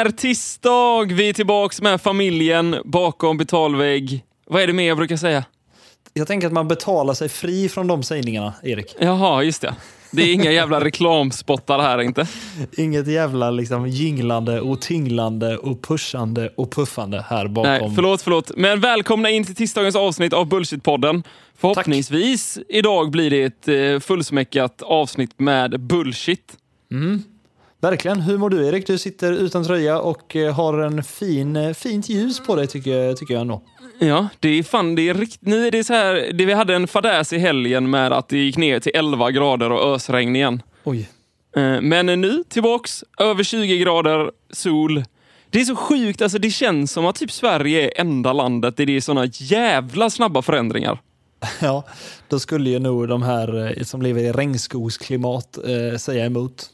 är tisdag. Vi är tillbaks med familjen bakom betalvägg. Vad är det mer jag brukar säga? Jag tänker att man betalar sig fri från de sägningarna, Erik. Jaha, just det. Det är inga jävla reklamspottar här inte. Inget jävla liksom jinglande och tinglande och pushande och puffande här bakom. Nej, förlåt, förlåt. Men välkomna in till tisdagens avsnitt av Bullshit-podden. Förhoppningsvis idag blir det ett eh, fullsmäckat avsnitt med bullshit. Verkligen. Hur mår du Erik? Du sitter utan tröja och eh, har en fin, eh, fint ljus på dig tycker, tycker jag ändå. Ja, det är fan, det är riktigt... Nu är det så här, det, vi hade en fadäs i helgen med att det gick ner till 11 grader och ösregn igen. Oj. Eh, Men nu tillbaks, över 20 grader, sol. Det är så sjukt, alltså det känns som att typ Sverige är enda landet där det är såna jävla snabba förändringar. Ja, då skulle ju nog de här som lever i regnskogsklimat eh, säga emot.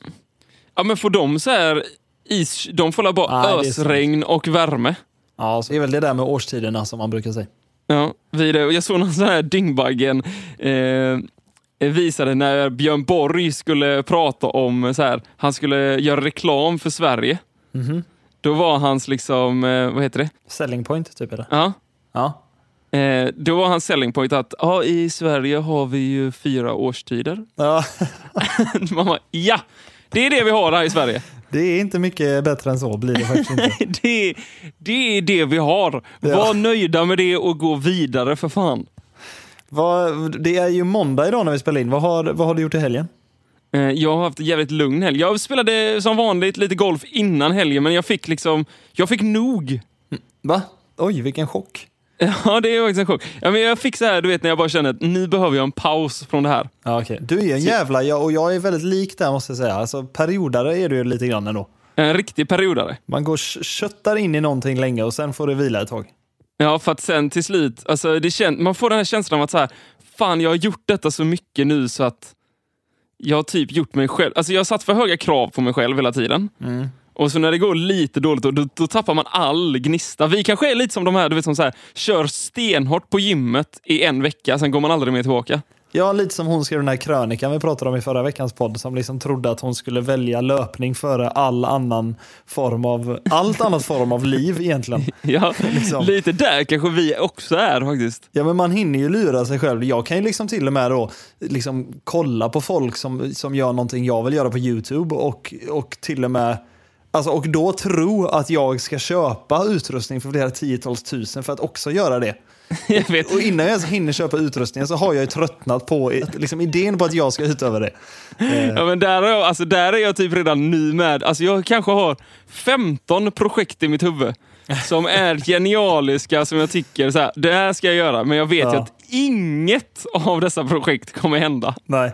Ja men får de så här is, de får la bara Nej, ösregn och värme. Ja, så det är väl det där med årstiderna som man brukar säga. Ja, vidare. Jag såg någon sån här Dyngbaggen eh, visade när Björn Borg skulle prata om så här, han skulle göra reklam för Sverige. Mhm. Då var hans liksom, eh, vad heter det? Selling point, typ eller? Ja, Ja. Eh, då var hans selling point att ja, i Sverige har vi ju fyra årstider. ja. Man bara, ja, det är det vi har här i Sverige. Det är inte mycket bättre än så blir det faktiskt inte. det, det är det vi har. Ja. Var nöjda med det och gå vidare för fan. Vad, det är ju måndag idag när vi spelar in. Vad har, vad har du gjort i helgen? Eh, jag har haft en jävligt lugn helg. Jag spelade som vanligt lite golf innan helgen, men jag fick liksom, jag fick nog. Va? Oj, vilken chock. Ja, det är faktiskt en chock. Ja, men jag fick så här, du vet när jag bara kände att nu behöver jag en paus från det här. Ja, okej. Du är en jävla, jag, och jag är väldigt lik där måste jag säga. Alltså, periodare är du ju lite grann ändå. En riktig periodare. Man går kö- köttar in i någonting länge och sen får det vila ett tag. Ja, för att sen till slut, alltså det kän- man får den här känslan av att så här, fan jag har gjort detta så mycket nu så att jag har typ gjort mig själv, alltså jag har satt för höga krav på mig själv hela tiden. Och så när det går lite dåligt, då, då, då tappar man all gnista. Vi kanske är lite som de här, du vet som så här, kör stenhårt på gymmet i en vecka, sen går man aldrig mer tillbaka. Ja, lite som hon skrev den här krönikan vi pratade om i förra veckans podd som liksom trodde att hon skulle välja löpning före all annan form av, allt annat form av liv egentligen. Ja, Liksom. lite där kanske vi också är faktiskt. Ja, men man hinner ju lura sig själv. Jag kan ju liksom till och med då liksom kolla på folk som, som gör någonting jag vill göra på YouTube och, och till och med Alltså, och då tro att jag ska köpa utrustning för flera tiotals tusen för att också göra det. Och innan jag ens hinner köpa utrustningen så har jag ju tröttnat på liksom, idén på att jag ska utöva det. Eh, Ja, men där, är jag, alltså, där är jag typ redan nu med. Alltså, jag kanske har 15 projekt i mitt huvud som är genialiska, som jag tycker så här, det här ska jag göra. Men jag vet ju Ja. att inget av dessa projekt kommer hända. nej,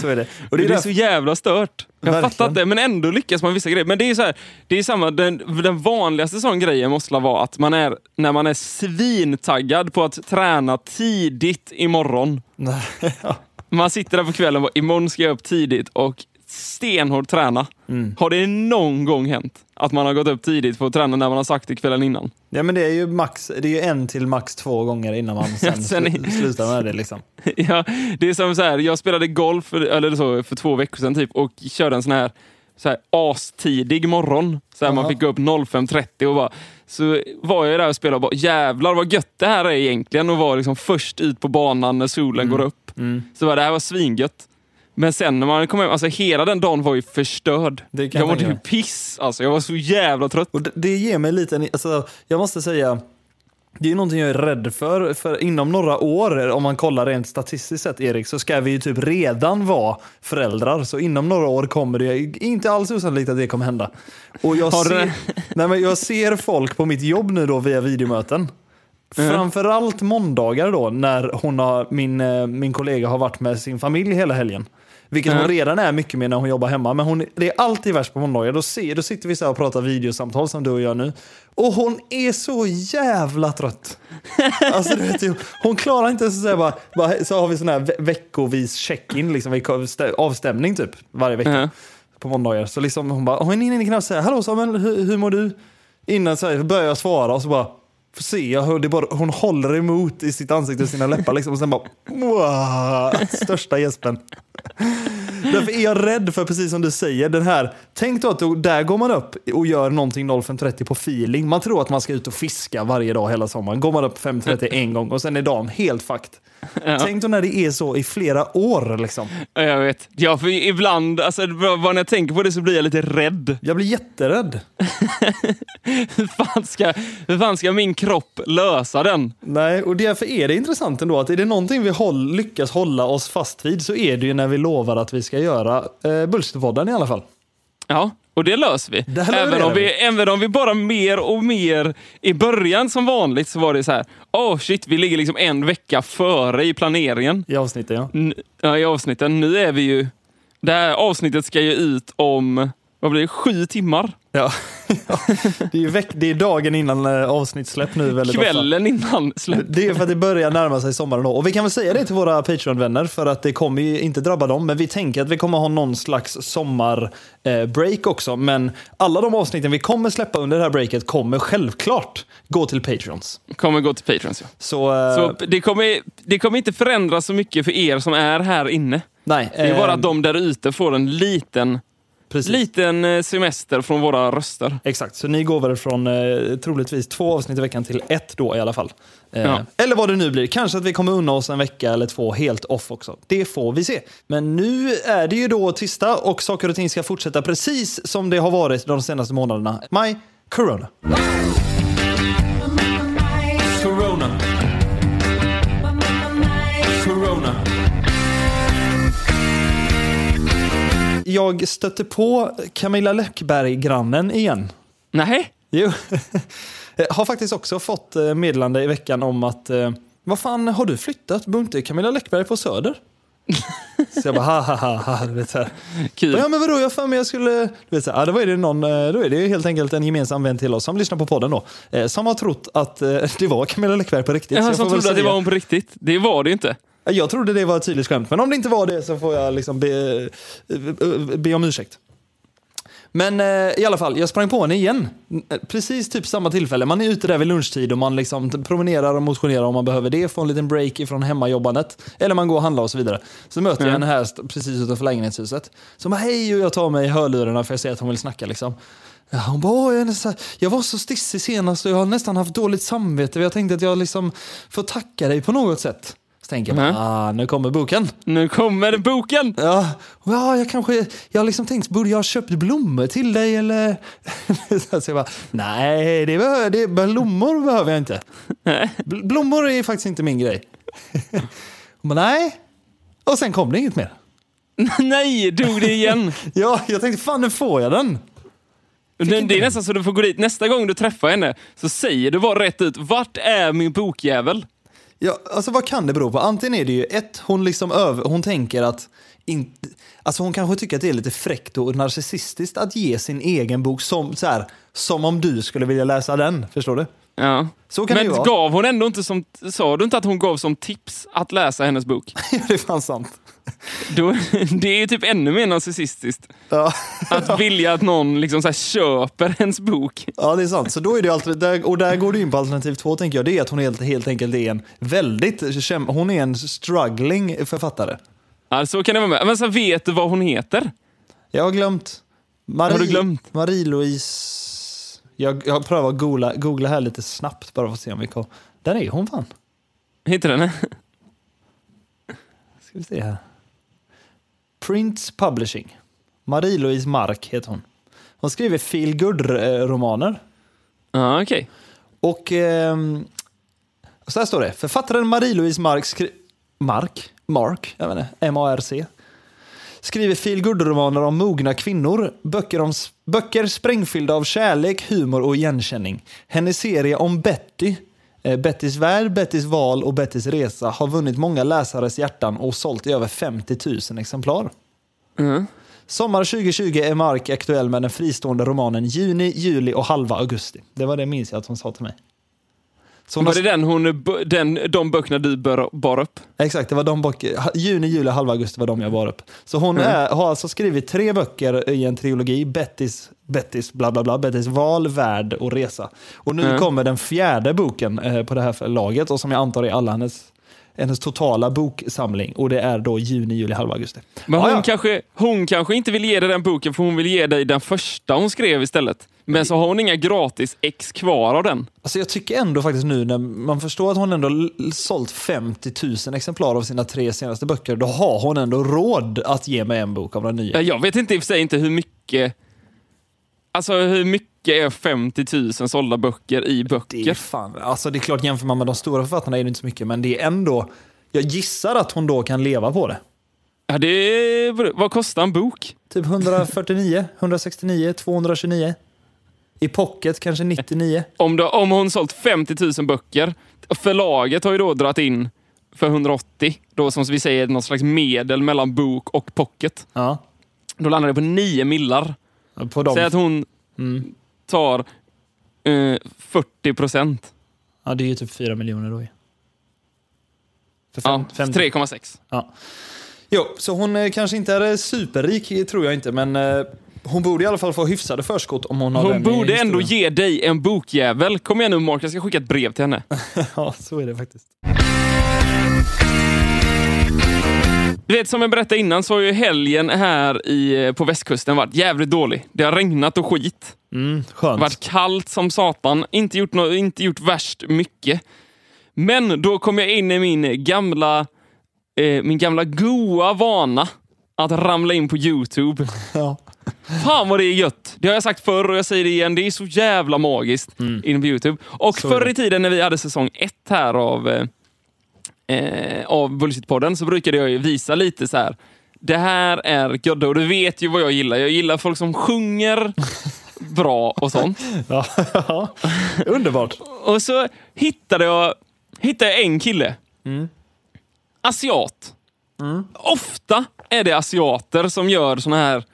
så är det. Och det det är är därför, så jävla stört. Jag Verkligen. fattar inte, men ändå lyckas man vissa grejer. Men det är så här, det är samma, den, den vanligaste sån grejen måste vara att man är, när man är svintaggad på att träna tidigt imorgon. nej, ja. Man sitter där på kvällen och bara, imorgon ska jag upp tidigt och stenhårt träna. Mm. Har det någon gång hänt att man har gått upp tidigt för att träna när man har sagt det kvällen innan? ja, men det är ju max, det är ju en till max två gånger innan man sen, sen sl- slutar med det. Liksom. ja, det är som så här, jag spelade golf för, eller så, för två veckor sedan typ och körde en sån här, så här astidig morgon. Så här, man fick gå upp 05.30 och bara, så var jag där och spelade och bara jävlar vad gött det här är egentligen och vara liksom först ut på banan när solen går upp. Mm. Så bara, det här var svingött. Men sen när man kom hem, alltså hela den dagen var ju förstörd. Jag jag mådde ju piss alltså, jag var så jävla trött. Och det, det ger mig lite, alltså, jag måste säga, det är någonting jag är rädd för. För inom några år, om man kollar rent statistiskt sett Erik, så ska vi ju typ redan vara föräldrar. Så inom några år kommer det, inte alls osannolikt att det kommer hända. Och jag, Har ser, nej, men jag ser folk på mitt jobb nu då via videomöten. Framförallt måndagar då, när hon har, min, eh, min kollega har varit med sin familj hela helgen. Vilket hon Mm. redan är mycket med när hon jobbar hemma. Men hon, det är alltid värst på måndagar. Då, ser, då sitter vi så här och pratar videosamtal som du och jag nu. Och hon är så jävla trött. Alltså, du vet, ju, hon klarar inte ens att säga bara, bara, så har vi sån här ve- veckovis check-in, liksom, avstämning typ varje vecka Mhm. på måndagar. Så liksom hon bara, hon hinner knappt säga hallå Samuel, hur, hur mår du? Innan så här, börjar jag svara och så bara, Får se hur det bara, hon håller emot i sitt ansikte och sina läppar liksom, och sen bara... Wow, största gäspen. Därför är jag rädd för, precis som du säger, den här... Tänk då att där går man upp och gör någonting 05.30 på feeling. Man tror att man ska ut och fiska varje dag hela sommaren. Går man upp 5.30 en gång och sen är dagen helt fucked. Ja. Tänk då när det är så i flera år liksom. Ja, Jag vet. Ja, för ibland, alltså, när jag tänker på det så blir jag lite rädd. Jag blir jätterädd. Hur fan ska, hur fan ska min kropp lösa den? Nej, och därför är det intressant ändå att är det någonting vi håll, lyckas hålla oss fast vid så är det ju när vi lovar att vi ska göra eh, Bullshit-podden i alla fall. Ja, och det löser vi. Det även, om vi, vi. även om vi bara mer och mer... I början som vanligt så var det så här, åh oh shit, vi ligger liksom en vecka före i planeringen. I avsnittet ja. N- ja, I avsnitten. Nu är vi ju... Det här avsnittet ska ju ut om, vad blir det, sju timmar? ja. det, är veck, det är dagen innan eh, avsnittssläpp nu väldigt ofta. Kvällen innan släpp. Det är för att det börjar närma sig sommaren då. Och vi kan väl säga det till våra Patreon-vänner för att det kommer ju inte drabba dem. Men vi tänker att vi kommer ha någon slags sommarbreak också. Men alla de avsnitten vi kommer släppa under det här breaket kommer självklart gå till Patreons. Kommer gå till Patreons. Ja. Så, eh, Så det kommer, det kommer inte förändras så mycket för er som är här inne. nej. Det är bara eh, att de där ute får en liten, precis. liten eh, semester från våra röster. Exakt, så ni går väl från eh, troligtvis två avsnitt i veckan till ett då i alla fall. Eh, Ja. Eller vad det nu blir. Kanske att vi kommer unna oss en vecka eller två helt off också. Det får vi se. Men nu är det ju då tisdag och saker och ting ska fortsätta precis som det har varit de senaste månaderna. My Corona. Corona. Jag stötte på Camilla Läckberg-grannen igen. Nej, Jo. Har faktiskt också fått eh, meddelande i veckan om att eh, vad fan, har du flyttat? Bor inte Camilla Läckberg på Söder? Så jag bara ha ha ha, ha du vet så här. kul. Ja men vadå, jag för mig jag skulle... Du vet så här, ja, då är det någon, eh, då är det ju helt enkelt en gemensam vän till oss som lyssnar på podden då. Eh, som har trott att eh, det var Camilla Läckberg på riktigt. Så som trodde att det var hon på riktigt. Det var det inte. Jag trodde det var ett tydligt skämt, men om det inte var det så får jag liksom be, be, om ursäkt. Men eh, i alla fall, jag sprang på henne igen. Precis typ samma tillfälle. Man är ute där vid lunchtid och man liksom promenerar och motionerar om man behöver det. Får en liten break ifrån hemmajobbandet. Eller man går och handlar och så vidare. Så möter jag Mm. henne här precis utanför lägenhetshuset. Så bara hej och jag tar mig i hörlurarna för jag ser att hon vill snacka liksom. Ja, hon bara, "Åh, jag, nästan, jag var så stissig senast och jag har nästan haft dåligt samvete. Jag tänkte att jag liksom får tacka dig på något sätt. Tänker jag, Mm. ah, nu kommer boken. Nu kommer boken! Ja, ja jag kanske, jag har liksom tänkt, borde jag ha köpt blommor till dig eller? så jag bara, nej, det behöver, det, blommor behöver jag inte. Bl- Blommor är faktiskt inte min grej. Hon bara, nej. Och sen kom det inget mer. Nej, dog det igen. Ja, jag tänkte, fan nu får jag den. Det, det är nästan så du får gå dit. Nästa gång du träffar henne så säger du bara rätt ut, vart är min bokjävel? Ja, alltså vad kan det bero på? Antingen är det ju ett, hon liksom över, hon tänker att in, alltså hon kanske tycker att det är lite fräckt och narcissistiskt att ge sin egen bok som, så här, som om du skulle vilja läsa den. Förstår du? Ja. Så kan det Men ju vara. gav hon ändå inte som, sa du inte att hon gav som tips att läsa hennes bok? det är fan sant. Då, det är ju typ ännu mer narcissistiskt. Ja. Att vilja att någon liksom så köper ens bok. ja, det är sant. Så då är det alltid, där, och där går du in på alternativ två tänker jag. Det är att hon helt, helt enkelt är en väldigt, hon är en struggling författare. Ja, så kan det vara med. Men så vet du vad hon heter? Jag har glömt. Marie, Har du glömt? Marie-Louise. Jag, jag prövar att googla, googla här lite snabbt bara för att se om vi kommer. Där är hon fan. Heter den? Ska vi se här. Prince Publishing. Marie-Louise Mark heter hon. Hon skriver feel romaner Ja, okej. Och ehm, så här står det. Författaren Marie-Louise Mark, skri- Mark, Mark, jag vet inte, M-A-R-C, skriver feel romaner om mogna kvinnor, böcker, om, böcker sprängfyllda av kärlek, humor och igenkänning. Hennes serie om Betty, eh, Bettys värld, Bettys val och Bettys resa har vunnit många läsares hjärtan och sålt i över 50 000 exemplar. Mm. Sommar 2020 är Mark aktuell med den fristående romanen Juni, juli och halva augusti. Det var det minns jag att hon sa till mig. Hon Var det den hon, den, de böckerna du bar, bar upp? Exakt, det var de böcker. Juni, juli, halva augusti var de jag bar upp. Så hon Mm. är, har alltså skrivit tre böcker i en trilogi. Bettys, Bettys, bla bla bla. Bettys val, värld och resa. Och nu Mm. kommer den fjärde boken eh, på det här förlaget och som jag antar är alla hennes, hennes totala boksamling. Och det är då juni, juli, halva augusti. Men hon, ja. Kanske, hon kanske inte vill ge dig den boken för hon vill ge dig den första hon skrev istället. Men så har hon inga gratis ex kvar av den. Alltså jag tycker ändå faktiskt nu när man förstår att hon ändå sålt 50 000 exemplar av sina tre senaste böcker, då har hon ändå råd att ge mig en bok av den nya. Ja, Jag vet inte i och för sig inte hur mycket... Alltså hur mycket är 50 000 sålda böcker i Det är, böcker? fan, alltså det är klart, jämför man med de stora författarna är det inte så mycket, men det är ändå... Jag gissar att hon då kan leva på det. Ja, det är, vad kostar en bok? Typ 149, 169, 229. I pocket kanske 99. Om, då, om hon sålt 50 000 böcker, förlaget har ju då dragit in för 180, då som vi säger något slags medel mellan bok och pocket. Ja. Då landar det på 9 millar. På dem. Säg att hon Mm. tar eh, 40 procent. Ja, det är ju typ 4 miljoner då Ja, fem, 50. 3,6. Ja. Jo, så hon eh, kanske inte är superrik, tror jag inte, men eh, hon borde i alla fall få hyfsade förskott om hon har Hon den borde ändå ge dig en bokjävel. Kom igen nu Mark, jag ska skicka ett brev till henne. Ja, så är det faktiskt. Du vet, som jag berättade innan så har ju helgen här i, på västkusten varit jävligt dålig. Det har regnat och skit. Mm, skönt. varit kallt som satan. Inte gjort, nå- inte gjort värst mycket. Men då kom jag in i min gamla, eh, min gamla goa vana att ramla in på Youtube. Ja. Fan vad det är gött! Det har jag sagt förr och jag säger det igen. Det är så jävla magiskt in på Youtube. Och Så förr i tiden när vi hade säsong ett här av, eh, eh, av Bullshit-podden så brukade jag ju visa lite så här. Det här är Gödde och du vet ju vad jag gillar. Jag gillar folk som sjunger bra och sånt. Ja, ja. Underbart. Och så hittade jag, hittade jag en kille. Mm. Asiat. Ofta är det asiater som gör såna här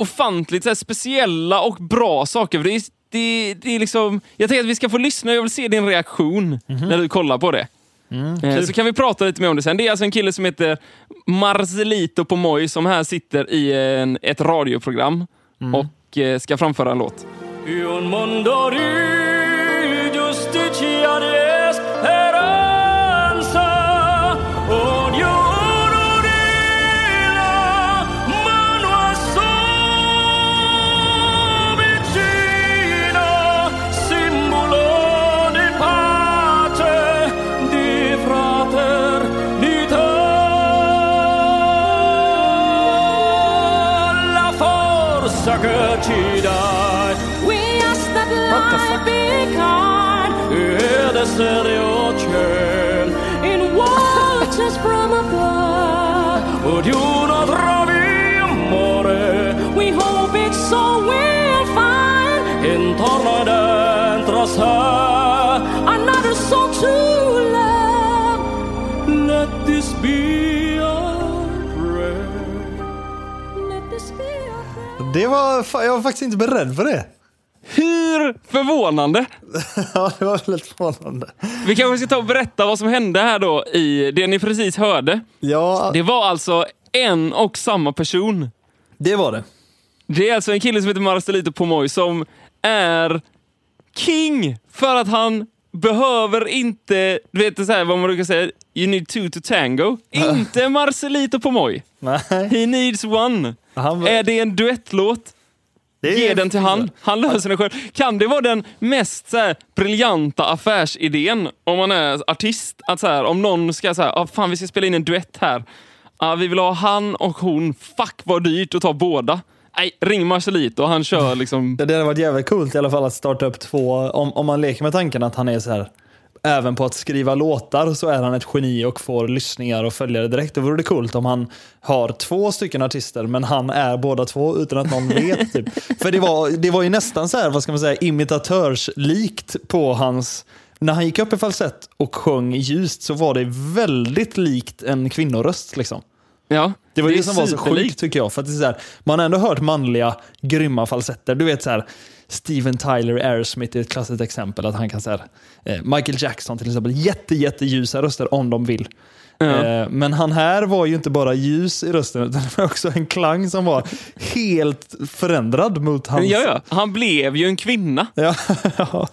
ofantligt så här, speciella och bra saker. För Det är, det, det är liksom, jag tänker att vi ska få lyssna och jag vill se din reaktion när du kollar på det. Mhm. kul. Så kan vi prata lite mer om det sen. Det är alltså en kille som heter Marcelito Pomoy som här sitter i en, ett radioprogram Mm. och eh, ska framföra en låt. Var, fa- jag var faktiskt inte beredd på det. Hur förvånande! Ja, det var väldigt förvånande. Vi kanske ska ta och berätta vad som hände här då i det ni precis hörde. Ja, Det var alltså en och samma person. det var det. Det är alltså en kille som heter Marcelito Pomoy som är king för att han behöver inte, du vet så här, vad man brukar säga, you need two to tango. inte Marcelito Pomoy. Nej. He needs one. Han, Är det en duettlåt? Det Ge den till han. Han löser den själv. Kan det vara den mest så här, briljanta affärsidén om man är artist? Att så här, om någon ska säga, ah, fan vi ska spela in en duett här. Ah, vi vill ha han och hon. Fuck vad dyrt att ta båda. Nej, ring Marcelito och han kör liksom... Det hade varit jävligt coolt i alla fall att starta upp två, om, om man leker med tanken att han är så här Även på att skriva låtar så är han ett geni och får lyssningar och följare direkt. Då vore det coolt om han har två stycken artister men han är båda två utan att någon vet. Typ. För det var, det var ju nästan så här, vad ska man säga, imitatörslikt på hans... När han gick upp i falsett och sjöng ljust så var det väldigt likt en kvinnoröst. Liksom. Ja, Det var det, är som var så sjukt tycker jag. För att det är så här, man har ändå hört manliga grymma falsetter. Du vet så här, Steven Tyler i Aerosmith är ett klassiskt exempel. Att han kan så här, eh, Michael Jackson till exempel, jätte, jätteljusa röster om de vill. Ja. Eh, men han här var ju inte bara ljus i rösten, utan det var också en klang som var helt förändrad mot hans... Ja, ja. Han blev ju en kvinna. Ja,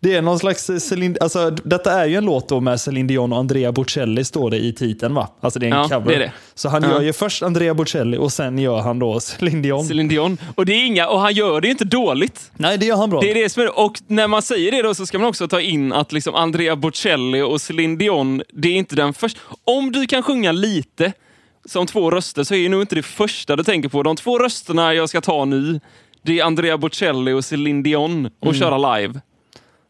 det är någon slags Celine, alltså detta är ju en låt då med Celine Dion och Andrea Bocelli står det i titeln va? Alltså det är en Ja, cover. det är det. Så han Ja. gör ju först Andrea Bocelli och sen gör han då Celine Dion. Celine Dion. Och, det är inga, och han gör det inte dåligt. Nej, det gör han bra. Det är det som är, och när man säger det då så ska man också ta in att liksom Andrea Bocelli och Celine Dion, det är inte den första. Om du kan sjunga lite som två röster så är nog inte det första du tänker på. De två rösterna jag ska ta nu, det är Andrea Bocelli och Celine Dion och Mm. köra live.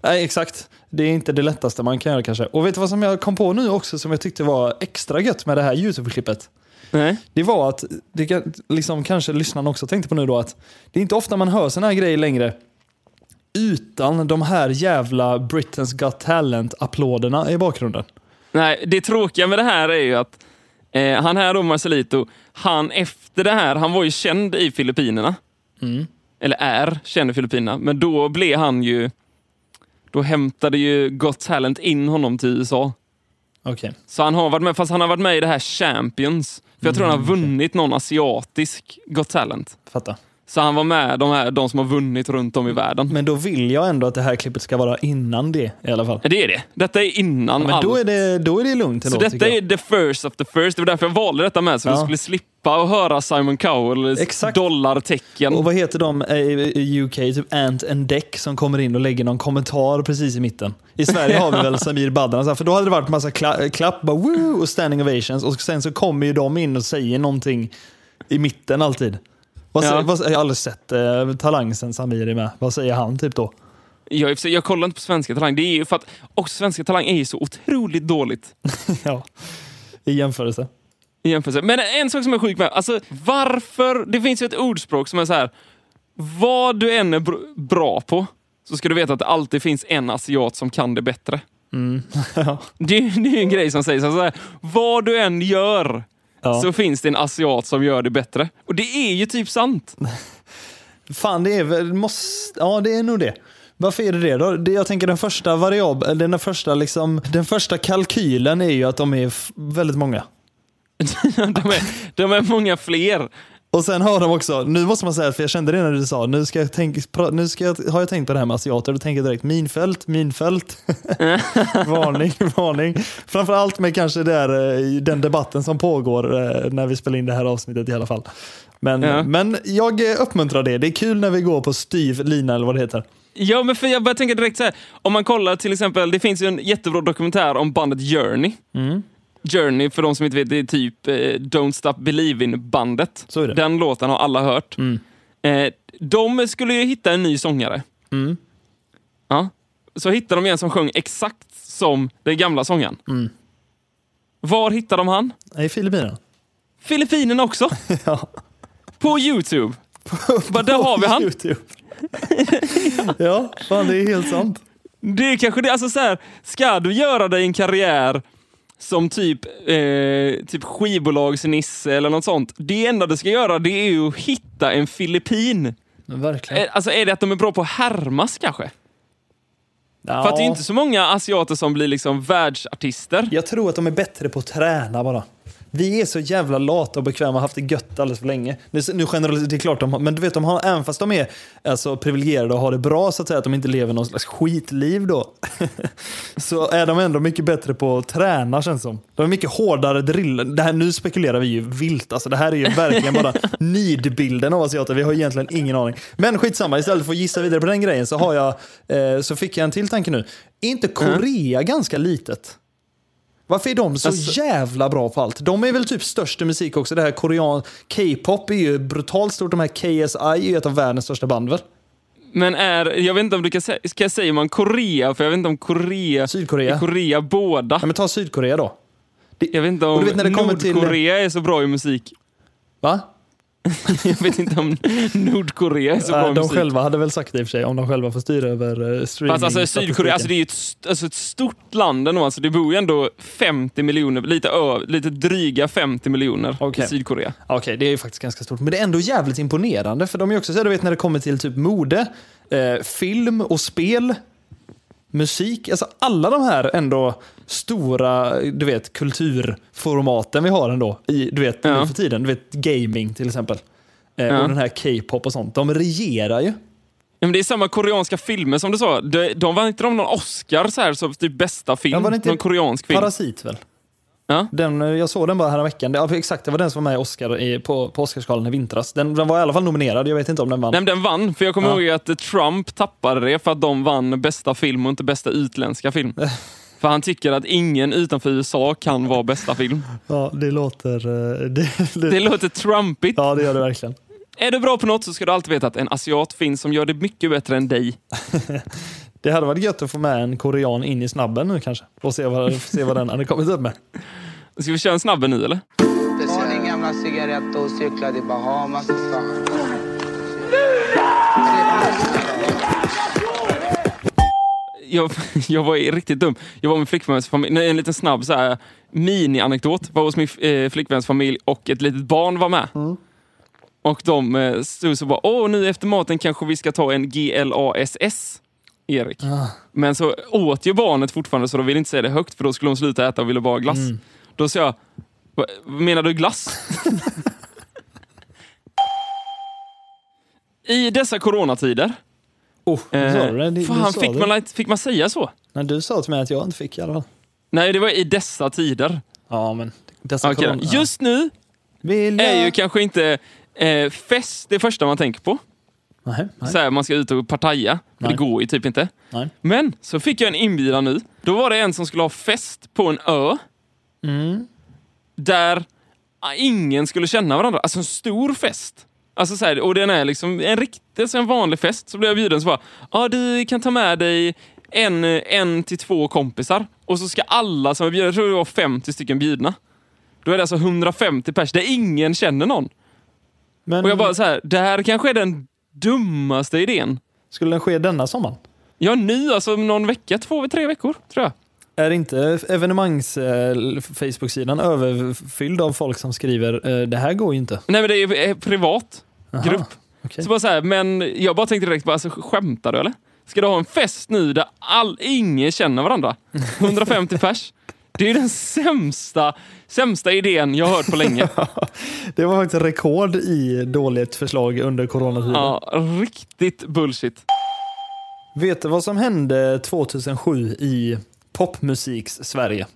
Nej, exakt. Det är inte det lättaste man kan göra kanske. Och vet du vad som jag kom på nu också som jag tyckte var extra gött med det här YouTube-klippet? Nej. Det var att, det liksom, kanske lyssnarna också tänkte på nu då, att det är inte ofta man hör såna här grejer längre utan de här jävla Britain's Got Talent-applåderna i bakgrunden. Nej, det tråkiga med det här är ju att eh, han här då, Marcelito, han efter det här, han var ju känd i Filippinerna. Mm. Eller är känd i Filippinerna, men då blev han ju... Då hämtade ju Got Talent in honom till USA. Okej. Så han har varit med, fast han har varit med i det här Champions. För jag tror han har vunnit någon asiatisk Got Talent. Fatta. Så han var med de, här, de som har vunnit runt om i världen. Men då vill jag ändå att det här klippet ska vara innan det i alla fall. Ja, Det är det. Detta är innan Men allt. då är det, då är det lugnt Så ändå, detta tycker jag. är the first of the first. Det var därför jag valde detta med, så Ja. vi skulle slippa att höra Simon Cowells Exakt. dollartecken. Och vad heter de eh, i UK? Typ Ant and Deck som kommer in och lägger någon kommentar precis i mitten. I Sverige har vi väl Samir Badran, så för då hade det varit massa kla klapp, bara woo, och standing ovations. Och sen så kommer ju de in och säger någonting i mitten alltid. Vad säger, Ja. vad, jag har aldrig sett eh, Talang sen Samir är med. Vad säger han typ då? Jag, jag kollar inte på Svenska Talang. Det är ju för att också Svenska Talang är ju så otroligt dåligt ja, I jämförelse. i jämförelse. Men en sak som är sjuk med, alltså varför... Det finns ju ett ordspråk som är så här. Vad du än är br- bra på så ska du veta att det alltid finns en asiat som kan det bättre. ja. Det, det är ju en grej som sägs. Alltså, vad du än gör Ja. så finns det en asiat som gör det bättre. Och det är ju typ sant. Fan, det är väl... Måste, ja, det är nog det. Varför är det det då? Det, jag tänker den första variabeln, den första, liksom, den första kalkylen är ju att de är väldigt många. de, är, de är många fler. Och sen har de också, nu måste man säga, för jag kände det när du sa, nu, ska jag tänka, nu ska jag, har jag tänkt på det här med asiater, då tänker jag direkt minfält, minfält. varning, varning. Framförallt med kanske där, eh, den debatten som pågår eh, när vi spelar in det här avsnittet i alla fall. Men, Ja. men jag eh, uppmuntrar det, det är kul när vi går på styv lina eller vad det heter. Ja, men för jag börjar tänka direkt så här. Om man kollar till exempel, det finns ju en jättebra dokumentär om bandet Journey. Mm. Journey, för de som inte vet, det är typ eh, Don't Stop Believin'-bandet. Den låten har alla hört. Mm. Eh, de skulle ju hitta en ny sångare. Mm. Ja. Så hittade de en som sjöng exakt som den gamla sångaren. Mm. Var hittade de han? I Filippinerna. Filippinerna också. Ja. På Youtube. Bara, där har vi han. YouTube. ja, fan det är helt sant. Det är kanske det. Alltså så här, ska du göra dig en karriär som typ, eh, typ skivbolagsnisse eller något sånt. Det enda du ska göra det är ju att hitta en filippin. Verkligen. Eh, Alltså är det att de är bra på att härmas kanske? För att det är inte så många asiater som blir liksom världsartister. Jag tror att de är bättre på att träna bara. Vi är så jävla lata och bekväma och har haft det gött alldeles för länge. Nu, nu generaliserar det är klart, de har, men du vet, de har, även fast de är alltså, privilegierade och har det bra så att säga, att de inte lever någon slags skitliv då. så är de ändå mycket bättre på att träna känns som. De är mycket hårdare drill. Det här, nu spekulerar vi ju vilt. Alltså, det här är ju verkligen bara nidbilden av asiater. Vi har egentligen ingen aning. Men skitsamma, istället för att gissa vidare på den grejen så, har jag, eh, så fick jag en till tanke nu. Är inte Korea ganska litet? Varför är de så Alltså- jävla bra på allt? De är väl typ störst i musik också. Det här korean... K-pop är ju brutalt stort. De här KSI är ju ett av världens största band väl? Men är, jag vet inte om du kan säga, ska jag säga man Korea? För jag vet inte om Korea, Sydkorea. Korea båda. Ja, men ta Sydkorea då. Jag vet inte om du vet när det kommer till- Nordkorea är så bra i musik. Va? Jag vet inte om Nordkorea är så bra Nej, de musik. själva hade väl sagt det i och för sig, om de själva får styra över eh, streaming. Fast alltså Sydkorea, alltså det är ju ett, alltså ett stort land ändå. Alltså det bor ju ändå 50 miljoner, lite, ö, lite dryga 50 miljoner Okej. i Sydkorea. Okej, det är ju faktiskt ganska stort. Men det är ändå jävligt imponerande. För de är ju också så du vet när det kommer till typ mode, eh, film och spel, musik. Alltså alla de här ändå stora, du vet, kulturformaten vi har ändå. I, du vet, Ja. nu för tiden. Du vet, gaming till exempel. Eh, Ja. Och den här K-pop och sånt. De regerar ju. Ja, men det är samma koreanska filmer som du sa. De, de vann inte de någon Oscar så här, som typ bästa film? Ja, var det inte någon koreansk film? Parasit väl? Ja. Den, eh, jag såg den bara här veckan. Ja, exakt, det var den som var med i Oscar, i, på, på Oscarsgalan i vintras. Den, den var i alla fall nominerad, jag vet inte om den vann. Nej, men den vann, för jag kommer Ja. ihåg att Trump tappade det för att de vann bästa film och inte bästa utländska film. för han tycker att ingen utanför USA kan vara bästa film. Ja, det låter... eh, Det, det, Det låter trumpigt. ja, det gör det verkligen. Är du bra på något så ska du alltid veta att en asiat finns som gör det mycket bättre än dig. Det hade varit gött att få med en korean in i snabben nu kanske. Och se vad, se vad den hade kommit upp med. Ska vi köra en snabbe nu eller? Ta din gamla cigarett och cykla till Bahamas fan. jag, jag var riktigt dum. Jag var med flickväns familj, nej, en liten snabb så här, mini-anekdot. Var hos min eh, flickväns familj och ett litet barn var med. Och de eh, stod så bara, åh nu efter maten kanske vi ska ta en GLASS, Erik. Men så åt ju barnet fortfarande så de ville inte säga det högt för då skulle hon sluta äta och ville bara ha glass. Då sa jag, "Va- menar du glass? I dessa coronatider, Oh, eh, sa du det? Du fan, fick, det. man, fick man säga så? Nej, du sa till mig att jag inte fick i alla fall. Nej, det var i dessa tider. Ja, men dessa Okej, corona- Just nu är ju kanske inte eh, fest det första man tänker på. Nej, nej, Så här, man ska ut och partaja. Det går ju typ inte. nej. Men så fick jag en inbjudan nu. Då var det en som skulle ha fest på en ö. Mm. Där ah, ingen skulle känna varandra. Alltså en stor fest. Alltså så här, och den är liksom en riktig, en vanlig fest. Så blev jag bjuden så bara, ja du kan ta med dig en, en till två kompisar. Och så ska alla som är bjudna, jag tror det var 50 stycken bjudna. Då är det alltså 150 pers där ingen känner någon. Men Och jag bara så här, det här kanske är den dummaste idén. skulle den ske denna sommaren? Ja, nu, alltså om någon vecka, två, tre veckor, tror jag. Är inte evenemangs eh, Facebook-sidan överfylld av folk som skriver eh, det här går ju inte? Nej, men det är eh, privat Aha, grupp. okej. Så bara så här, men jag bara tänkte direkt, bara, alltså, skämtar du eller? Ska du ha en fest nu där all, ingen känner varandra? 150 pers? Det är den sämsta, sämsta idén jag har hört på länge. Det var faktiskt rekord i dåligt förslag under coronatiden. Ja, riktigt bullshit. Vet du vad som hände 2007 i popmusiks Sverige?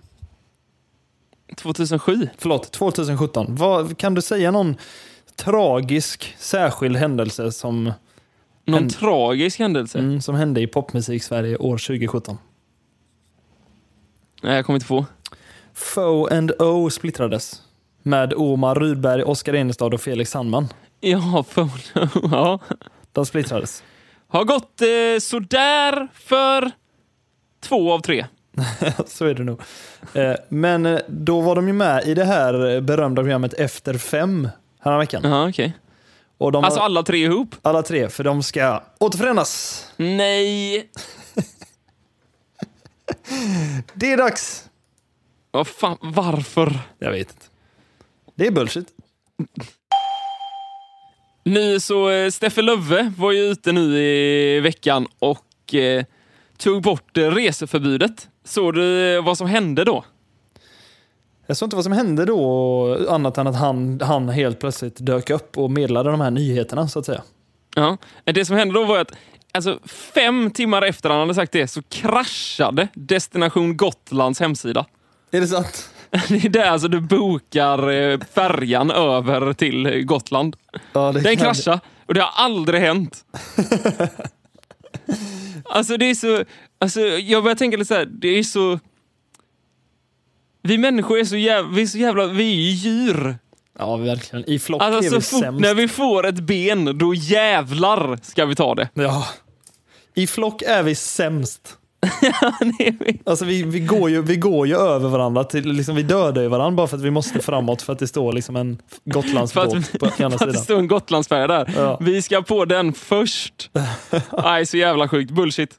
2007? Förlåt, 2017. Vad, kan du säga någon tragisk särskild händelse som, Någon En- tragisk händelse? mm, som hände i popmusik Sverige år 2017? Nej, jag kommer inte på. Foe and O splittrades med Omar Rydberg, Oskar Enestad och Felix Sandman. Ja, för, ja. De splittrades. Har gått eh, sådär för två av tre. Så är det nog. Eh, Men eh, då var de ju med i det här berömda programmet Efter fem häromveckan. Jaha, okej. Och de Alltså har, alla tre ihop? alla tre, för de ska återförenas. Nej! Det är dags! Vad fan, varför? Jag vet inte. Det är bullshit. Nu så, eh, Steffe Löfve var ju ute nu i veckan och eh, tog bort eh, reseförbudet. Såg du eh, vad som hände då? Jag såg inte vad som hände då, annat än att han, han helt plötsligt dök upp och meddelade de här nyheterna, så att säga. Ja. Det som hände då var att alltså, fem timmar efter han hade sagt det så kraschade Destination Gotlands hemsida. Är det sant? Det är där alltså du bokar eh, färjan över till Gotland. Ja, det Den kan- kraschade och det har aldrig hänt. alltså det är så... Alltså, jag börjar tänka lite så här, det är så... Vi människor är så jävla... Vi är, så jävla, vi är ju djur. Ja, verkligen. I flock Alltså är så vi fort sämst. när vi får ett ben, då jävlar ska vi ta det. Ja. I flock är vi sämst. Alltså vi, vi, går ju, vi går ju över varandra, till, liksom, vi dödar ju varandra bara för att vi måste framåt för att det står liksom en Gotlandsbåt på ena för att det sidan. står en Gotlandsfärja där. Ja. Vi ska på den först. Nej, så jävla sjukt. Bullshit.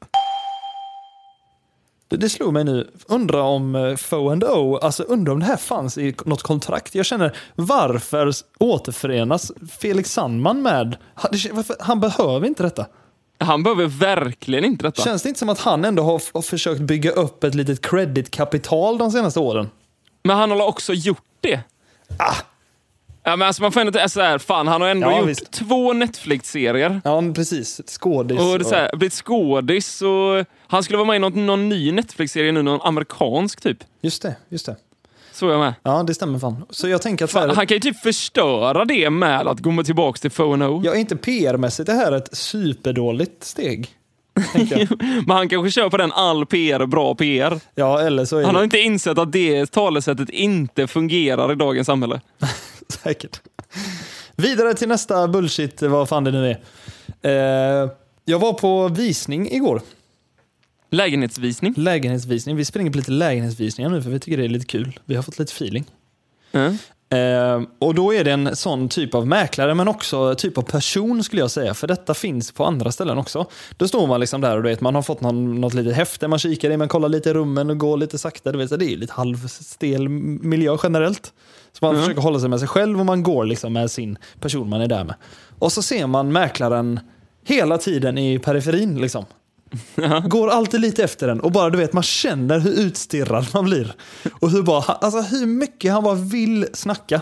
Det, slog mig nu, undra om uh, Fo and O, alltså undra om det här fanns i något kontrakt. Jag känner, varför återförenas Felix Sandman med, han behöver inte detta. Han behöver verkligen inte detta. Känns det inte som att han ändå har, har försökt bygga upp ett litet credit-kapital de senaste åren? Men han har också gjort det. Ah. Ja, men alltså man får ändå tänka så här, fan han har ändå Ja, gjort visst. två Netflix-serier. Ja, precis. Skådis. Och det så här, blivit skådis och han skulle vara med i någon, någon ny Netflix-serie nu, någon amerikansk typ. Just det, just det. Så jag med. Ja, det stämmer fan. Så jag tänker att så här, Han kan ju typ förstöra det med att gå tillbaka till Phono. ja, inte PR-mässigt det här är ett superdåligt steg. Men han kanske kör på den all PR bra PR. Ja, eller så är Han har det inte insett att det talesättet inte fungerar i dagens samhälle. säkert. Vidare till nästa bullshit, vad fan det nu är. Eh, jag var på visning igår. Lägenhetsvisning. Lägenhetsvisning. Vi springer på lite lägenhetsvisningar nu för vi tycker det är lite kul. Vi har fått lite feeling. Ja. Eh, och då är det en sån typ av mäklare, men också typ av person skulle jag säga. För detta finns på andra ställen också. Då står man liksom där och du vet, man har fått någon, något litet häfte man kikar i, man kollar lite i rummen och går lite sakta. Du vet, det är lite halvstel miljö generellt. Så man Mm. försöker hålla sig med sig själv och man går liksom med sin person man är där med. Och så ser man mäklaren hela tiden i periferin. Liksom. Går alltid lite efter den och bara du vet, man känner hur utstirrad man blir. Och hur, bara, alltså, hur mycket han bara vill snacka.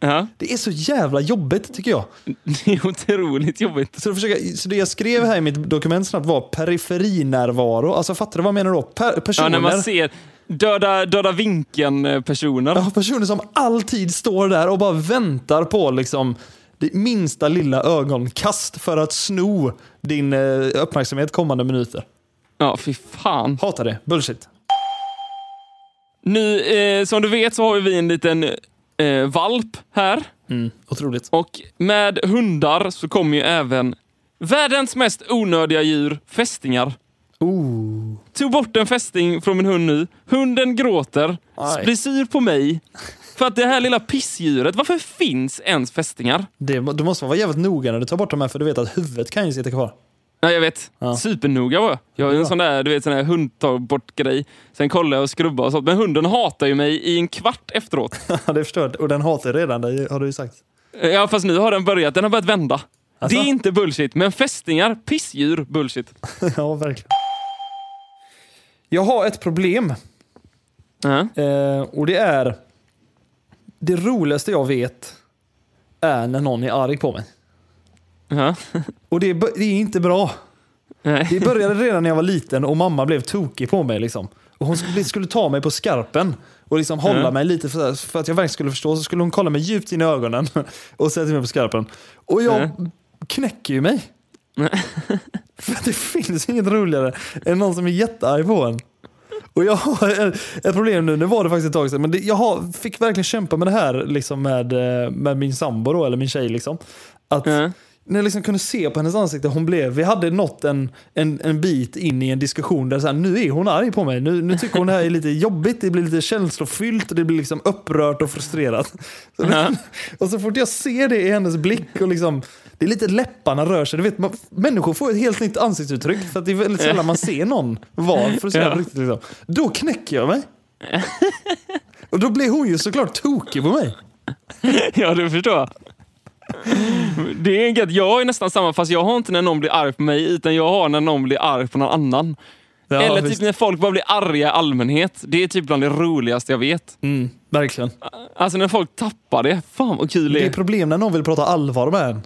Ja. Det är så jävla jobbigt tycker jag. Det är otroligt jobbigt. Så, försöka, så det jag skrev här i mitt dokument snabbt var periferinärvaro. Alltså fattar du vad jag menar då? Per, Ja, personer, när man ser döda, döda vinkeln-personer. ja, personer som alltid står där och bara väntar på liksom det minsta lilla ögonkast för att sno din eh, uppmärksamhet kommande minuter. Ja, fy fan. Hatar det. Bullshit. Nu, eh, som du vet så har vi en liten eh, valp här. Mm, otroligt. Och med hundar så kommer ju även världens mest onödiga djur, fästingar. Ooh. Tog bort en fästing från min hund nu. Hunden gråter, Aj. blir sur på mig. För att det här lilla pissdjuret, varför finns ens fästingar? Det, du måste vara jävligt noga när du tar bort de här för du vet att huvudet kan ju sitta kvar. Ja, jag vet. Ja. Supernoga var jag. Jag är en sån där, du vet, sån där hundtar-bort-grej. Sen kollar jag och skrubbar och sånt. Men hunden hatar ju mig i en kvart efteråt. Ja, det förstår jag. Och den hatar redan dig, har du ju sagt. Ja, fast nu har den börjat. Den har börjat vända. Alltså? Det är inte bullshit, men fästingar, pissdjur, bullshit. ja, verkligen. Jag har ett problem. Ja. Eh, och det är... Det roligaste jag vet är när någon är arg på mig. Ja. Och det, är det är inte bra. Nej. Det började redan när jag var liten och mamma blev tokig på mig. Liksom. Och hon skulle, skulle ta mig på skarpen och liksom hålla Ja. mig lite för, för att jag verkligen skulle förstå. Så skulle hon kolla mig djupt in i ögonen och sätta mig på skarpen. Och jag Ja. knäcker ju mig. för det finns inget roligare än någon som är jättearg på en. Och jag har ett, problem nu, nu var det faktiskt ett tag sedan, men det, jag har, fick verkligen kämpa med det här liksom med, eh, med min sambo då, eller min tjej. Liksom. Att, Ja. när jag liksom kunde se på hennes ansikte, hon blev, vi hade nått en, en, en bit in i en diskussion där så här, nu är hon arg på mig. Nu, nu tycker hon det här är lite jobbigt, det blir lite känslofyllt, och det blir liksom upprört och frustrerat. Så, Ja. och så fort jag ser det i hennes blick och liksom, det är lite läpparna rör sig. Du vet, man, människor får ett helt nytt ansiktsuttryck för att det är väldigt sällan man ser någon vara frustrerad. Ja. Riktigt, liksom. Då knäcker jag mig. Och då blir hon ju såklart tokig på mig. ja, du förstår. Det är gött. Jag är nästan samma, fast jag har inte när någon blir arg på mig, utan jag har när någon blir arg på någon annan. Ja, Eller visst. typ när folk bara blir arga i allmänhet. Det är typ bland det roligaste jag vet. Mm, verkligen. Alltså när folk tappar det. Fan vad kul det Det är. är problem när någon vill prata allvar med en.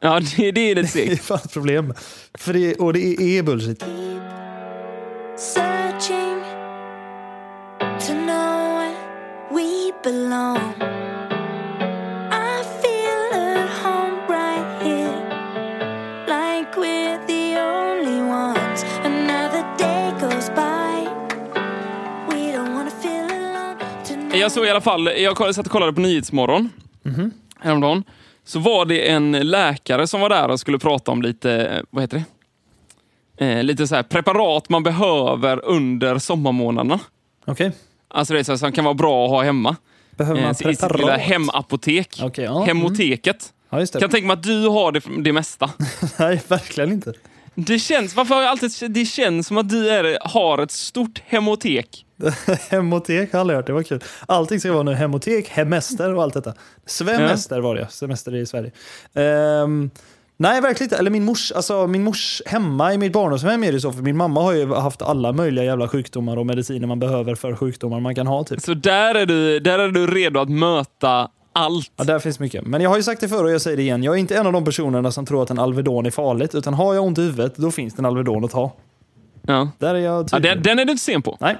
Ja, det, det är lite Det är segt. fan ett problem. För det, och det är, är bullshit. searching to know where we belong. I feel at home right here, like we're the only ones. Another day goes by. We don't wanna feel alone tonight. Jag såg i alla fall, jag satt och kollade på Nyhetsmorgon häromdagen. Så var det en läkare som var där och skulle prata om lite, vad heter det? eh, lite så här preparat man behöver under sommarmånaderna. Okej. Alltså det är så här, som kan vara bra att ha hemma. Behöver man Eh, I sitt lilla preparat? hemapotek. Okej, ja. Hemoteket. Ja, just det. Kan tänka mig att du har det, det mesta. Nej, verkligen inte. Det känns, varför har jag alltid, det känns som att du är, har ett stort hemotek. Hemotek har jag aldrig hört, det var kul. Allting ska vara nu hemotek, hemester och allt detta. Svemester var det, semester i Sverige. Ehm, nej, verkligen inte. Eller min mors, alltså min mors hemma i mitt barndomshem är det så, för min mamma har ju haft alla möjliga jävla sjukdomar och mediciner man behöver för sjukdomar man kan ha. Typ. Så där är du, där är du redo att möta allt. Ja, där finns mycket. Men jag har ju sagt det förr och jag säger det igen. Jag är inte en av de personerna som tror att en Alvedon är farligt, utan har jag ont i huvudet, då finns det en Alvedon att ta. Ja. Där är jag Ja, tydlig. den, den är du inte sen på. Nej.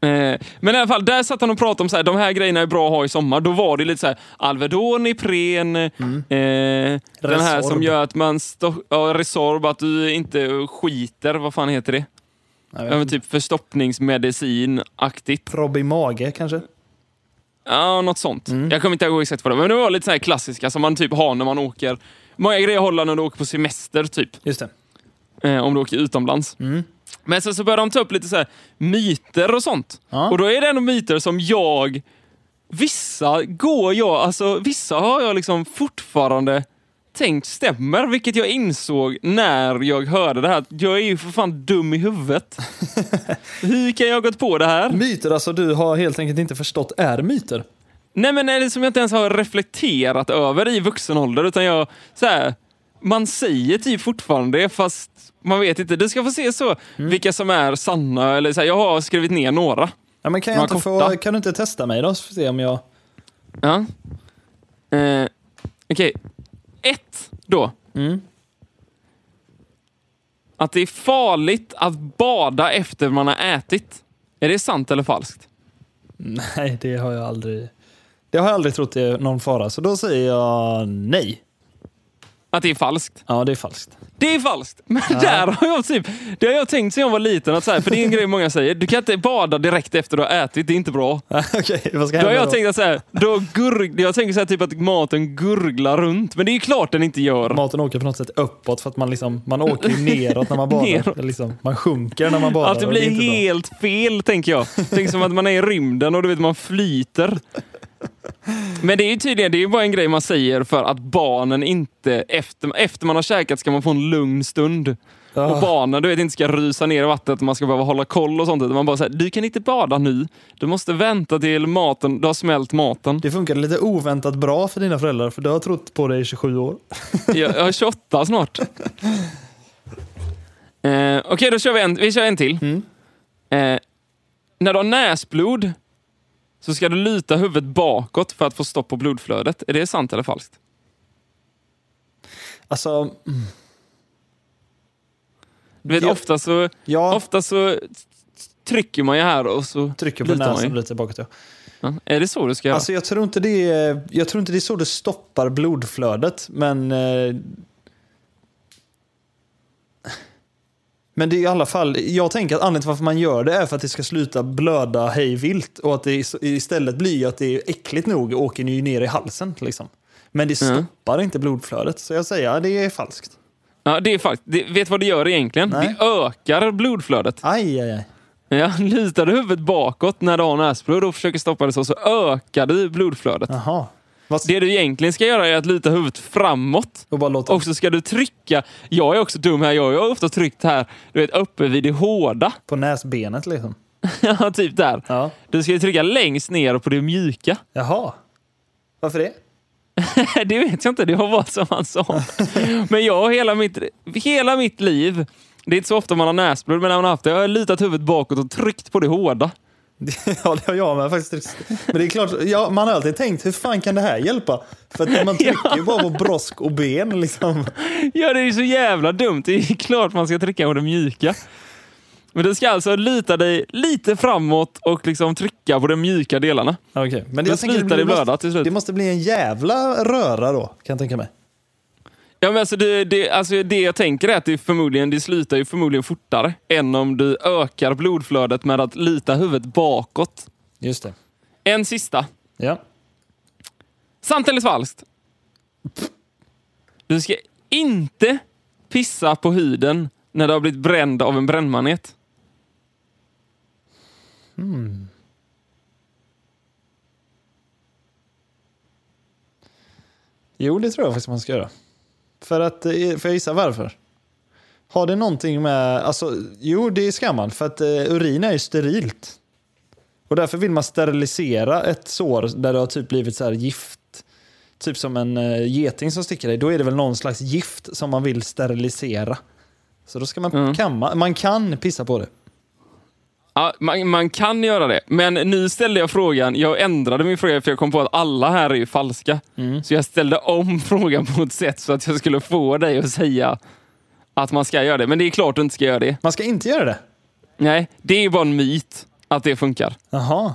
Eh, men i alla fall, där satt han och pratade om så här, de här grejerna är bra att ha i sommar. Då var det lite så här, Alvedon, Ipren, eh, den här som gör att man... Ja, Resorb, att du inte skiter. Vad fan heter det? Ja, typ förstoppningsmedicin-aktigt. Probb i mage kanske? Ja, något sånt. Jag kommer inte ihåg exakt vad det var, men det var lite så här klassiska som man typ har när man åker... Många grejer håller när du åker på semester, typ. Just det. Eh, om du åker utomlands. Men sen så började de ta upp lite så här myter och sånt. Ja. Och då är det ändå myter som jag... Vissa går jag... Alltså, vissa har jag liksom fortfarande tänkt stämmer, vilket jag insåg när jag hörde det här. Jag är ju för fan dum i huvudet. Hur kan jag ha gått på det här? Myter alltså du har helt enkelt inte förstått är myter. Nej men är det som jag inte ens har reflekterat över i vuxen ålder, utan jag... Så här, man säger typ fortfarande fast man vet inte. Du ska få se så, vilka som är sanna. Eller så här, jag har skrivit ner några. Ja, men kan, jag inte få, kan du inte testa mig då? Så får se om jag... Ja. Eh, Okej. Ett då. Mm. Att det är farligt att bada efter man har ätit. Är det sant eller falskt? Nej, det har jag aldrig... Det har jag aldrig trott är någon fara, så då säger jag nej. Att det är falskt? Ja, det är falskt. Det är falskt! Men där har jag typ, det har jag tänkt sedan jag var liten, att så här, för det är en grej många säger, du kan inte bada direkt efter du har ätit, det är inte bra. Okej, vad ska Då har jag då? tänkt att så här, då gurg, jag tänker så här, typ att maten gurglar runt, men det är ju klart den inte gör. Maten åker på något sätt uppåt för att man, liksom, man åker ju neråt när man badar. Det Liksom, man sjunker när man badar. Att det blir är inte bra. helt fel, tänker jag. Tänk som att man är i rymden och du vet, man flyter. Men det är ju tydligen, det är bara en grej man säger för att barnen inte, efter, efter man har käkat ska man få en lugn stund. Och barnen du vet, inte ska rusa ner i vattnet och man ska behöva hålla koll och sånt. Man bara säger, du kan inte bada nu. Du måste vänta till maten, du har smält maten. Det funkade lite oväntat bra för dina föräldrar, för du har trott på det i 27 år. Jag, jag är 28 snart. Eh, Okej, då kör vi en, vi kör en till. Eh, när du har näsblod så ska du luta huvudet bakåt för att få stopp på blodflödet. Är det sant eller falskt? Alltså, mm, Du vet, Ja. ofta, så, ja, ofta så trycker man ju här och så trycker på näsan ju. lite bakåt. Ja. Ja, är det så du ska göra? Alltså, jag, tror inte det är, jag tror inte det är så det stoppar blodflödet, men... Eh, men det är i alla fall, jag tänker att anledningen till varför man gör det är för att det ska sluta blöda hej vilt och att det is- istället blir att det är äckligt nog åker ni ju ner i halsen. Liksom. Men det Mm. stoppar inte blodflödet, så jag säger att det är falskt. Ja, det är faktiskt, vet du vad det gör egentligen? Nej. Det ökar blodflödet. Aj, aj, aj. Ja, lutar du huvudet bakåt när du har näsblod och försöker stoppa det så, så ökar du blodflödet. Jaha. Det du egentligen ska göra är att luta huvudet framåt. och bara låta... Och så ska du trycka, jag är också dum här, jag har ofta tryckt här, du vet uppe vid det hårda. På näsbenet liksom. Ja, typ där. Ja. Du ska ju trycka längst ner på det mjuka. Jaha. Varför det? det vet jag inte, det var vad som han sa. Men jag hela mitt, hela mitt liv, det är inte så ofta man har näsblod, men när man har haft det, jag har lutat huvudet bakåt och tryckt på det hårda. Ja, det har jag med faktiskt. Men det är klart, ja, man har alltid tänkt, hur fan kan det här hjälpa? För att man trycker ju bara på brosk och ben liksom. Ja, det är ju så jävla dumt. Det är klart man ska trycka på det mjuka. Men du ska alltså luta dig lite framåt och liksom trycka på de mjuka delarna. Okej, men Då jag slutar det blöda till slut. Det måste bli en jävla röra då, kan jag tänka mig. Ja, men alltså det, det, alltså det jag tänker är att det, förmodligen, det slutar ju förmodligen fortare än om du ökar blodflödet med att lita huvudet bakåt. Just det. En sista. Ja. Sant eller falskt? Du ska inte pissa på huden när du har blivit bränd av en brännmanet? Jo, det tror jag faktiskt man ska göra. För att, eh, får jag gissa varför? Har det någonting med, alltså, jo det ska man, för att eh, urin är ju sterilt. Och därför vill man sterilisera ett sår där det har typ blivit så här gift. Typ som en eh, geting som sticker dig. Då är det väl någon slags gift som man vill sterilisera. Så då ska man Mm. kamma, man kan pissa på det. Ja, man, man kan göra det, men nu ställde jag frågan. Jag ändrade min fråga för jag kom på att alla här är ju falska. Så jag ställde om frågan på ett sätt så att jag skulle få dig att säga att man ska göra det. Men det är klart du inte ska göra det. Man ska inte göra det. Nej, det är bara en myt att det funkar. Jaha.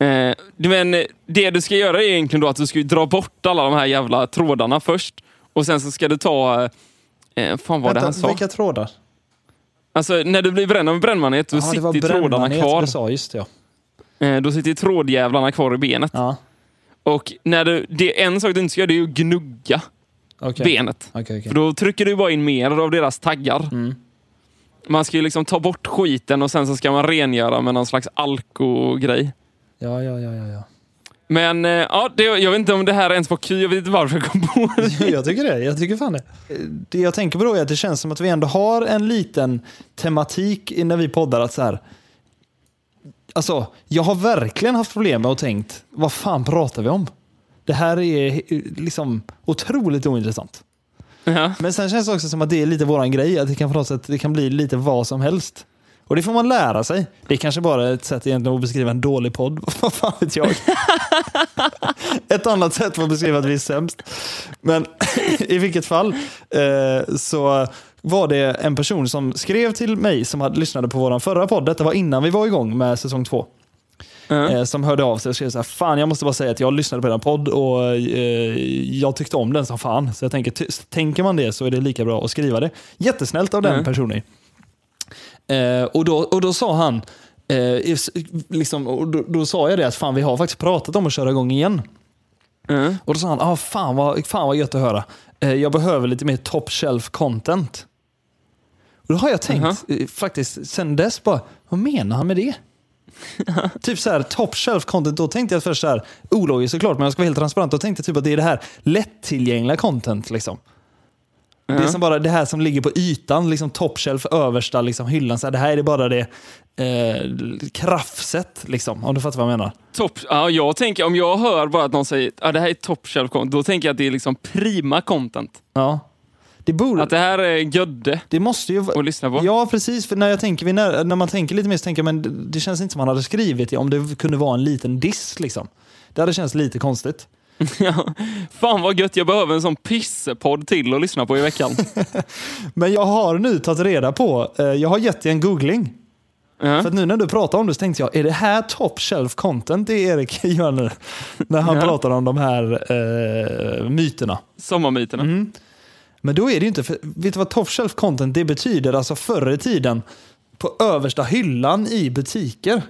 Eh, men det du ska göra är egentligen då att du ska dra bort alla de här jävla trådarna först. Och sen så ska du ta... Eh, fan vad det han sa? vilka trådar? Alltså när du blir bränd av en brännmanet, då Ja, sitter trådarna kvar. sa, just det ja. Eh, då sitter trådjävlarna kvar i benet. Ja, Och när du, det, en sak du inte ska göra det är att gnugga okej. benet. Okej, okej. För då trycker du bara in mer av deras taggar. Mm. Man ska ju liksom ta bort skiten och sen så ska man rengöra med någon slags alko-grej. Ja, ja, ja, ja, ja. Men eh, ja, det, jag vet inte om det här ens var kul. Jag vet inte varför jag kom på det. jag tycker det. Jag tycker fan det. Det jag tänker på då är att det känns som att vi ändå har en liten tematik när vi poddar. Att så här, alltså, jag har verkligen haft problem med att tänkt, vad fan pratar vi om? Det här är liksom otroligt ointressant. Ja. Men sen känns det också som att det är lite våran grej, att det kan på något sätt det kan bli lite vad som helst. Och det får man lära sig. Det är kanske bara ett sätt egentligen att beskriva en dålig podd. Vad fan vet jag? ett annat sätt att beskriva att vi är sämst. Men i vilket fall eh, så var det en person som skrev till mig som hade lyssnade på vår förra podd. Detta var innan vi var igång med säsong två. Eh, som hörde av sig och skrev så här, fan jag måste bara säga att jag lyssnade på den podd och eh, jag tyckte om den som fan. Så jag tänker, tänker man det så är det lika bra att skriva det. Jättesnällt av den Mm. personen. Eh, och, då, och då sa han, eh, liksom, och då, då sa jag det att fan vi har faktiskt pratat om att köra igång igen. Mm. Och då sa han, ah, fan, vad, fan vad gött att höra. Eh, jag behöver lite mer top shelf content. Och då har jag tänkt, eh, faktiskt, sen dess bara, vad menar han med det? typ så här, top shelf content, då tänkte jag först så här, ologiskt såklart, men jag ska vara helt transparent, då tänkte jag typ att det är det här lättillgängliga content. Liksom. Det är som bara det här som ligger på ytan, liksom top shelf, översta liksom, hyllan. Så här, det här är det bara det eh, krafset, liksom, om du fattar vad jag menar. Topp. Ja, jag tänker, om jag hör bara att någon säger att ah, det här är top shelf content, då tänker jag att det är liksom prima content. Ja. Det borde... Att det här är gödde Det måste ju att lyssna på. Ja, precis. För när, jag tänker, när, när man tänker lite mer så tänker jag, men det, det känns inte som han hade skrivit det om det kunde vara en liten diss. Liksom. Det hade känts lite konstigt. Ja. Fan vad gött, jag behöver en sån pissepodd till att lyssna på i veckan. Men jag har nu tagit reda på, eh, jag har gett dig en googling. Ja. För nu när du pratar om det så tänkte jag, är det här top shelf content det Erik gör nu? När han Ja. pratar om de här eh, myterna. Sommarmyterna. Mm. Men då är det ju inte, för, vet du vad top shelf content det betyder? Alltså förr i tiden på översta hyllan i butiker.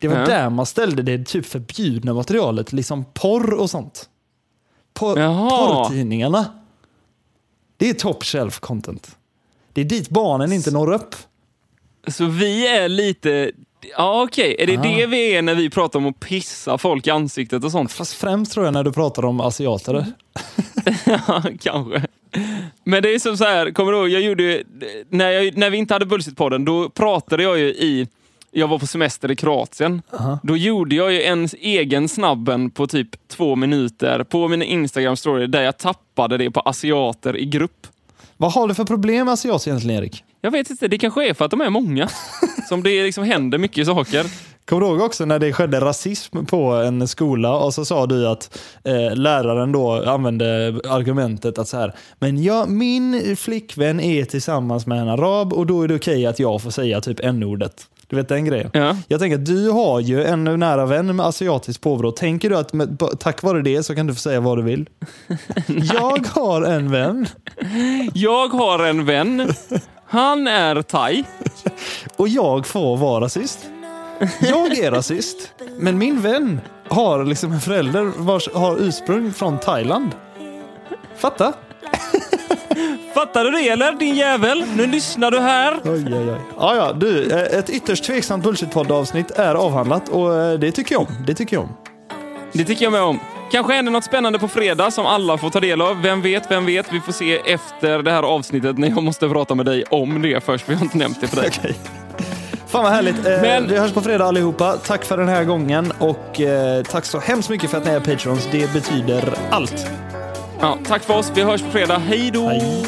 Det var Ja. där man ställde det typ förbjudna materialet, liksom porr och sånt. Por, Jaha. porrtidningarna. Det är top shelf content. Det är dit barnen inte når upp. Så vi är lite... Ja, okej. Är det Ah. det vi är när vi pratar om att pissa folk i ansiktet och sånt? Fast främst tror jag när du pratar om asiater. Ja, kanske. Men det är som så här, kommer du ihåg, jag gjorde när, jag, när vi inte hade Bullshit-podden, då pratade jag ju i, jag var på semester i Kroatien. Då gjorde jag ju en egen snabben på typ två minuter på min Instagram-story där jag tappade det på asiater i grupp. Vad har du för problem med asiater egentligen Erik? Jag vet inte, det kanske är för att de är många. Som det liksom händer mycket saker. Kommer du ihåg också när det skedde rasism på en skola och så sa du att eh, läraren då använde argumentet att så här, men ja, min flickvän är tillsammans med en arab och då är det okej att jag får säga typ n-ordet. Du vet den grejen? Ja. Jag tänker att du har ju en nära vän med asiatiskt påbrå. Tänker du att med, tack vare det så kan du få säga vad du vill? jag har en vän Jag har en vän. Han är thai. och jag får vara rasist. Jag är rasist, men min vän har liksom en förälder vars har ursprung från Thailand. Fatta? Fattar du det eller din jävel? Nu lyssnar du här. Oj, oj, oj. Ja, ja, du, eh, ett ytterst tveksamt Bullshit-podd-avsnitt är avhandlat och eh, det tycker jag om. Det tycker jag om. Det tycker jag med om. Kanske händer något spännande på fredag som alla får ta del av. Vem vet, vem vet? Vi får se efter det här avsnittet när jag måste prata med dig om det först. Vi har inte nämnt det för dig. Okej. Fan vad härligt. Eh, Men- Vi hörs på fredag allihopa. Tack för den här gången och eh, tack så hemskt mycket för att ni är patrons. Det betyder allt. Ja, tack för oss. Vi hörs på fredag. Hej då! Hej.